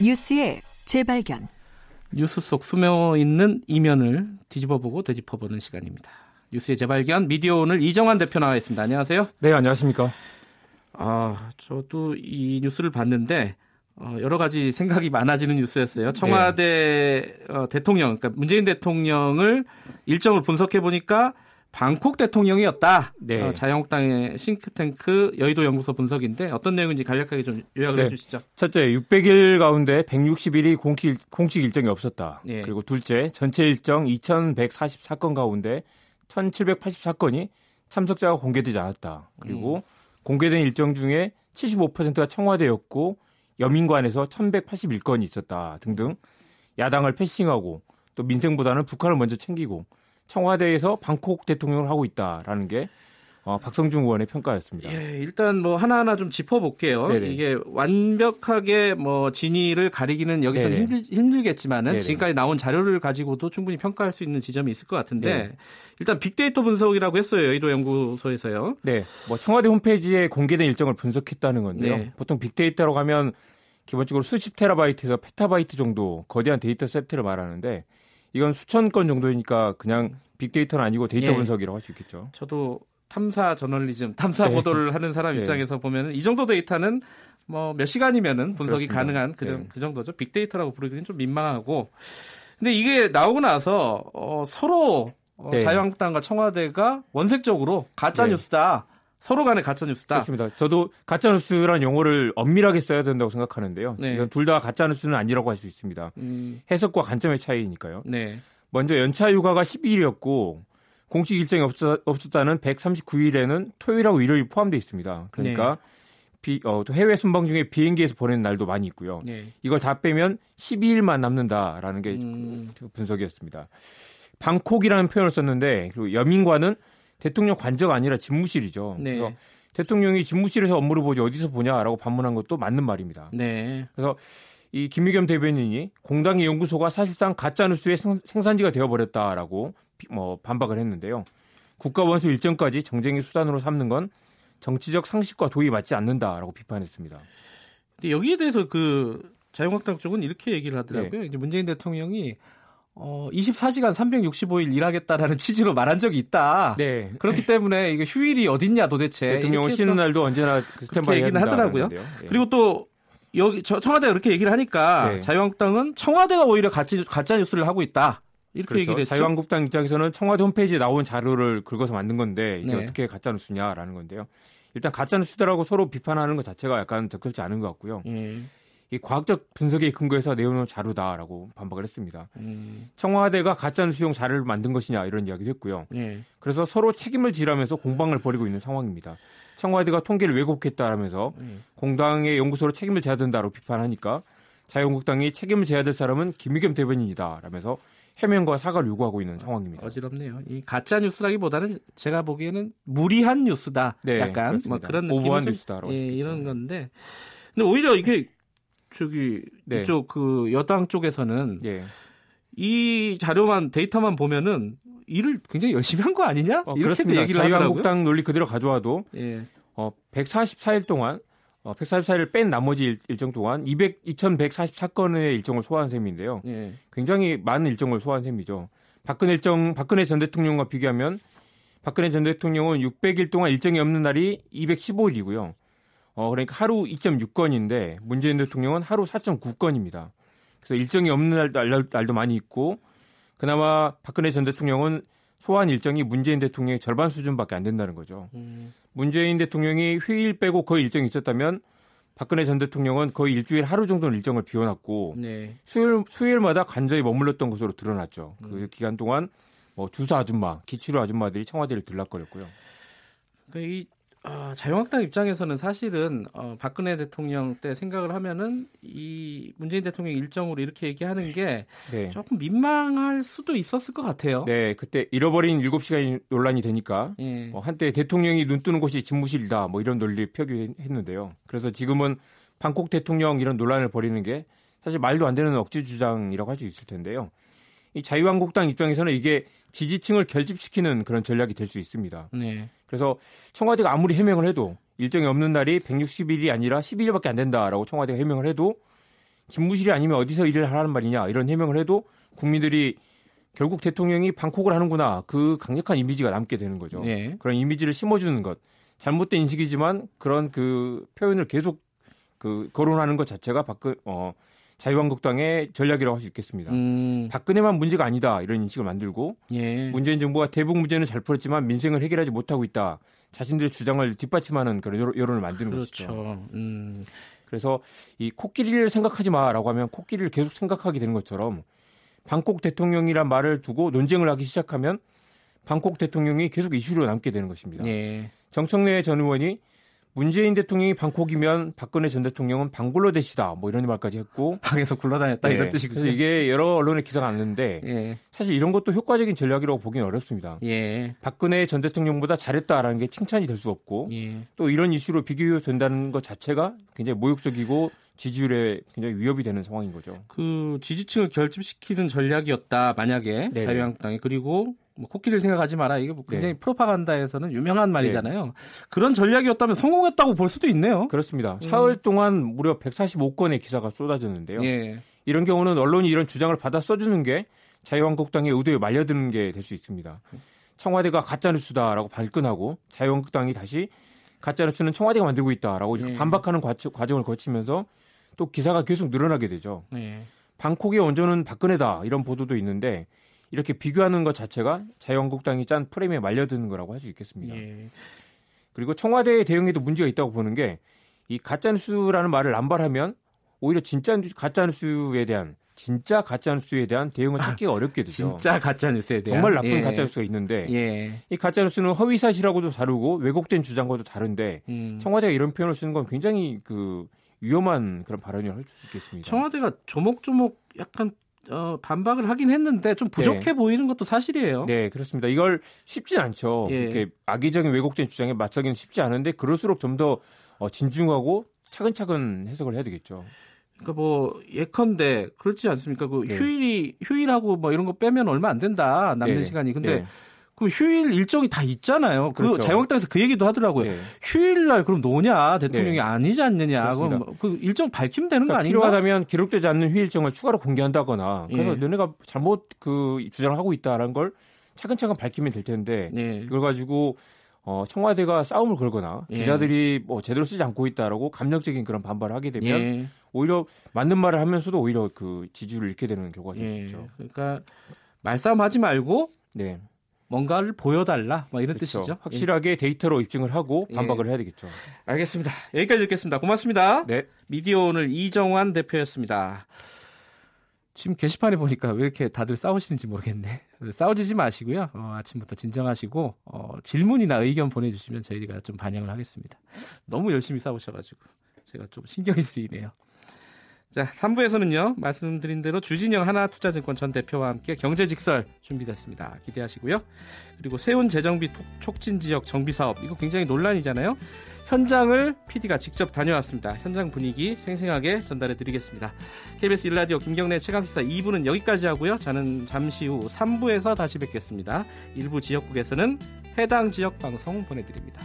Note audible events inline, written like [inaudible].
뉴스의 재발견. 뉴스 속 숨어 있는 이면을 뒤집어보고 되짚어보는 시간입니다. 뉴스의 재발견 미디어 오늘 이정환 대표 나와 있습니다. 안녕하세요. 네, 안녕하십니까. 아, 저도 이 뉴스를 봤는데 어, 여러 가지 생각이 많아지는 뉴스였어요. 청와대 네. 어, 대통령, 그러니까 문재인 대통령을 일정을 분석해 보니까 방콕 대통령이었다. 네. 어, 자유한국당의 싱크탱크 여의도 연구소 분석인데 어떤 내용인지 간략하게 좀 요약을 네. 해주시죠. 첫째, 600일 가운데 161일 공식, 공식 일정이 없었다. 네. 그리고 둘째, 전체 일정 2144건 가운데 1784건이 참석자가 공개되지 않았다. 그리고 음. 공개된 일정 중에 75%가 청와대였고 여민관에서 1181건이 있었다 등등 야당을 패싱하고 또 민생보다는 북한을 먼저 챙기고 청와대에서 방콕 대통령을 하고 있다라는 게 어, 박성중 의원의 평가였습니다. 예, 일단 뭐 하나하나 좀 짚어볼게요. 네네. 이게 완벽하게 뭐 진위를 가리기는 여기서는 힘들, 힘들겠지만은 네네. 지금까지 나온 자료를 가지고도 충분히 평가할 수 있는 지점이 있을 것 같은데 네. 일단 빅데이터 분석이라고 했어요. 여의도 연구소에서요. 네, 뭐 청와대 홈페이지에 공개된 일정을 분석했다는 건데요. 네. 보통 빅데이터라고 하면 기본적으로 수십 테라바이트에서 페타바이트 정도 거대한 데이터 세트를 말하는데 이건 수천 건 정도니까 그냥 빅데이터는 아니고 데이터 예. 분석이라고 할 수 있겠죠. 저도 탐사 저널리즘, 탐사 네. 보도를 하는 사람 [laughs] 네. 입장에서 보면은 이 정도 데이터는 뭐 몇 시간이면은 분석이 그렇습니다. 가능한 그, 네. 그, 정도죠. 빅데이터라고 부르기는 좀 민망하고. 근데 이게 나오고 나서 어, 서로 어, 네. 자유한국당과 청와대가 원색적으로 가짜 네. 뉴스다. 서로 간의 가짜 뉴스다. 그렇습니다. 저도 가짜 뉴스란 용어를 엄밀하게 써야 된다고 생각하는데요. 네. 둘 다 가짜 뉴스는 아니라고 할 수 있습니다. 음. 해석과 관점의 차이니까요. 네. 먼저 연차 휴가가 12일이었고 공식 일정이 없었, 없었다는 139일에는 토요일하고 일요일 포함되어 있습니다. 그러니까 네. 비, 어, 또 해외 순방 중에 비행기에서 보내는 날도 많이 있고요. 네. 이걸 다 빼면 12일만 남는다라는 게 음. 분석이었습니다. 방콕이라는 표현을 썼는데 그리고 여민관은 대통령 관저가 아니라 집무실이죠. 네. 그래서 대통령이 집무실에서 업무를 보지 어디서 보냐라고 반문한 것도 맞는 말입니다. 네. 그래서 이 김의겸 대변인이 공당의 연구소가 사실상 가짜 뉴스의 생산지가 되어버렸다라고 뭐 반박을 했는데요. 국가 원수 일정까지 정쟁의 수단으로 삼는 건 정치적 상식과 도의 맞지 않는다라고 비판했습니다. 근데 여기에 대해서 그 자유한국당 쪽은 이렇게 얘기를 하더라고요. 네. 이제 문재인 대통령이 어, 24시간 365일 일하겠다라는 취지로 말한 적이 있다. 네. 그렇기 때문에 이게 휴일이 어딨냐 도대체. 대통령은 쉬는 날도 언제나 그 스탠바이 얘기는 하더라고요. 네. 그리고 또 여기 청와대가 그렇게 얘기를 하니까 네. 자유한국당은 청와대가 오히려 가짜, 가짜 뉴스를 하고 있다. 이렇게 그렇죠. 얘기를 했죠. 자유한국당 입장에서는 청와대 홈페이지에 나온 자료를 긁어서 만든 건데 이게 네. 어떻게 가짜 뉴스냐라는 건데요. 일단 가짜 뉴스들하고 서로 비판하는 것 자체가 약간 적절치 않은 것 같고요. 음. 이 과학적 분석에 근거해서 내놓은 자료다라고 반박을 했습니다. 음. 청와대가 가짜 수용 자료를 만든 것이냐 이런 이야기도 했고요. 예. 그래서 서로 책임을 지라면서 공방을 벌이고 있는 상황입니다. 청와대가 통계를 왜곡했다라면서 음. 공당의 연구소로 책임을 져야 된다고 비판하니까 자유한국당이 책임을 져야 될 사람은 김의겸 대변인이다라면서 해명과 사과를 요구하고 있는 상황입니다. 어지럽네요. 이 가짜 뉴스라기보다는 제가 보기에는 무리한 뉴스다. 네, 약간 뭐 그런 오버한 뉴스다라고 예, 이런 건데. 근데 오히려 이게 저기 네. 이쪽 그 여당 쪽에서는 예. 이 자료만 데이터만 보면은 일을 굉장히 열심히 한 거 아니냐? 어, 이렇게도 얘기를 자유한국당 논리 그대로 가져와도 예. 어, 144일 동안 어, 144일을 뺀 나머지 일, 정 동안 200, 2,144건의 일정을 소화한 셈인데요. 예. 굉장히 많은 일정을 소화한 셈이죠. 박근혜 일정, 박근혜 전 대통령과 비교하면 박근혜 전 대통령은 600일 동안 일정이 없는 날이 215일이고요. 어, 그러니까 하루 2.6건인데 문재인 대통령은 하루 4.9건입니다. 그래서 일정이 없는 날, 날, 날도 많이 있고 그나마 박근혜 전 대통령은 소환 일정이 문재인 대통령의 절반 수준밖에 안 된다는 거죠. 음. 문재인 대통령이 휴일 빼고 거의 일정이 있었다면 박근혜 전 대통령은 거의 일주일 하루 정도는 일정을 비워놨고 네. 수요일 수요일마다 간절히 머물렀던 것으로 드러났죠. 그 음. 그 기간 동안 뭐 주사 아줌마, 기치료 아줌마들이 청와대를 들락거렸고요. 그러니까 이 어, 자유한국당 입장에서는 사실은 어, 박근혜 대통령 때 생각을 하면은 이 문재인 대통령 일정으로 이렇게 얘기하는 게 네. 조금 민망할 수도 있었을 것 같아요. 네, 그때 잃어버린 7시간이 논란이 되니까 예. 어, 한때 대통령이 눈 뜨는 곳이 집무실이다 뭐 이런 논리 표기했는데요. 그래서 지금은 방콕 대통령 이런 논란을 벌이는 게 사실 말도 안 되는 억지 주장이라고 할 수 있을 텐데요. 이 자유한국당 입장에서는 이게 지지층을 결집시키는 그런 전략이 될 수 있습니다. 네. 그래서 청와대가 아무리 해명을 해도 일정이 없는 날이 160일이 아니라 12일밖에 안 된다라고 청와대가 해명을 해도 집무실이 아니면 어디서 일을 하라는 말이냐 이런 해명을 해도 국민들이 결국 대통령이 방콕을 하는구나 그 강력한 이미지가 남게 되는 거죠. 네. 그런 이미지를 심어주는 것 잘못된 인식이지만 그런 그 표현을 계속 그 거론하는 것 자체가 박근 어 자유한국당의 전략이라고 할 수 있겠습니다. 음. 박근혜만 문제가 아니다 이런 인식을 만들고 예. 문재인 정부가 대북 문제는 잘 풀었지만 민생을 해결하지 못하고 있다. 자신들의 주장을 뒷받침하는 그런 여론을 만드는 그렇죠. 것이죠. 음. 그래서 이 코끼리를 생각하지 마라고 하면 코끼리를 계속 생각하게 되는 것처럼 방콕 대통령이란 말을 두고 논쟁을 하기 시작하면 방콕 대통령이 계속 이슈로 남게 되는 것입니다. 예. 정청래 전 의원이 문재인 대통령이 방콕이면 박근혜 전 대통령은 방글라데시다 뭐 이런 말까지 했고 [laughs] 방에서 굴러다녔다 네. 이런 뜻이군요. 그래서 이게 여러 언론에 기사가 났는데 예. 사실 이런 것도 효과적인 전략이라고 보기는 어렵습니다. 예. 박근혜 전 대통령보다 잘했다라는 게 칭찬이 될 수 없고 예. 또 이런 이슈로 비교된다는 것 자체가 굉장히 모욕적이고 지지율에 굉장히 위협이 되는 상황인 거죠. 그 지지층을 결집시키는 전략이었다 만약에 네 자유한국당이 그리고 뭐 코끼리를 생각하지 마라. 이게 뭐 굉장히 네. 프로파간다에서는 유명한 말이잖아요. 네. 그런 전략이었다면 성공했다고 볼 수도 있네요. 그렇습니다. 음. 사흘 동안 무려 145건의 기사가 쏟아졌는데요. 예. 이런 경우는 언론이 이런 주장을 받아 써주는 게 자유한국당의 의도에 말려드는 게 될 수 있습니다. 청와대가 가짜뉴스다라고 발끈하고 자유한국당이 다시 가짜뉴스는 청와대가 만들고 있다라고 예. 반박하는 과정을 거치면서 또 기사가 계속 늘어나게 되죠. 예. 방콕의 원조는 박근혜다 이런 보도도 있는데 이렇게 비교하는 것 자체가 자유한국당이 짠 프레임에 말려드는 거라고 할 수 있겠습니다. 예. 그리고 청와대의 대응에도 문제가 있다고 보는 게 이 가짜뉴스라는 말을 남발하면 오히려 진짜 가짜뉴스에 대한 진짜 가짜뉴스에 대한 대응을 찾기가 어렵게 되죠. 진짜 가짜뉴스에 대한 정말 나쁜 예. 가짜뉴스가 있는데 예. 이 가짜뉴스는 허위사실하고도 다르고 왜곡된 주장과도 다른데 음. 청와대가 이런 표현을 쓰는 건 굉장히 그 위험한 그런 발언이라고 할수 있겠습니다. 청와대가 조목조목 약간 어, 반박을 하긴 했는데 좀 부족해 네. 보이는 것도 사실이에요. 네, 그렇습니다. 이걸 쉽진 않죠. 예. 이렇게 악의적인 왜곡된 주장에 맞서기는 쉽지 않은데 그럴수록 좀더 어, 진중하고 차근차근 해석을 해야 되겠죠. 그러니까 뭐 예컨대 그렇지 않습니까? 그 네. 휴일이 휴일하고 뭐 이런 거 빼면 얼마 안 된다 남는 네. 시간이. 근데 네. 그 휴일 일정이 다 있잖아요. 그 그렇죠. 자유한국당에서 그 얘기도 하더라고요. 네. 휴일날 그럼 노냐 대통령이 네. 아니지 않느냐. 그럼 뭐그 일정 밝히면 되는 그러니까 거 아닌가? 필요하다면 기록되지 않는 휴일정을 추가로 공개한다거나 그래서 예. 너네가 잘못 그 주장을 하고 있다라는 걸 차근차근 밝히면 될 텐데 예. 이걸 가지고 어, 청와대가 싸움을 걸거나 예. 기자들이 뭐 제대로 쓰지 않고 있다라고 감정적인 그런 반발을 하게 되면 예. 오히려 맞는 말을 하면서도 오히려 그 지지율을 잃게 되는 결과가 될수 예. 있죠. 그러니까 말싸움하지 말고 네. 뭔가를 보여달라, 뭐 이런 그렇죠. 뜻이죠. 확실하게 예. 데이터로 입증을 하고 예. 반박을 예. 해야 되겠죠. 알겠습니다. 여기까지 듣겠습니다. 고맙습니다. 네. 미디어 오늘 이정환 대표였습니다. 지금 게시판에 보니까 왜 이렇게 다들 싸우시는지 모르겠네. [laughs] 싸우지 마시고요. 어, 아침부터 진정하시고 어, 질문이나 의견 보내주시면 저희가 좀 반영을 하겠습니다. 너무 열심히 싸우셔가지고 제가 좀 신경이 쓰이네요. 자, 3부에서는요, 말씀드린 대로 주진영 하나투자증권 전 대표와 함께 경제직설 준비됐습니다. 기대하시고요. 그리고 세운 재정비 촉진 지역 정비 사업, 이거 굉장히 논란이잖아요. 현장을 PD가 직접 다녀왔습니다. 현장 분위기 생생하게 전달해 드리겠습니다. KBS 일라디오 김경래 최강시사 2부는 여기까지 하고요. 저는 잠시 후 3부에서 다시 뵙겠습니다. 일부 지역국에서는 해당 지역 방송 보내드립니다.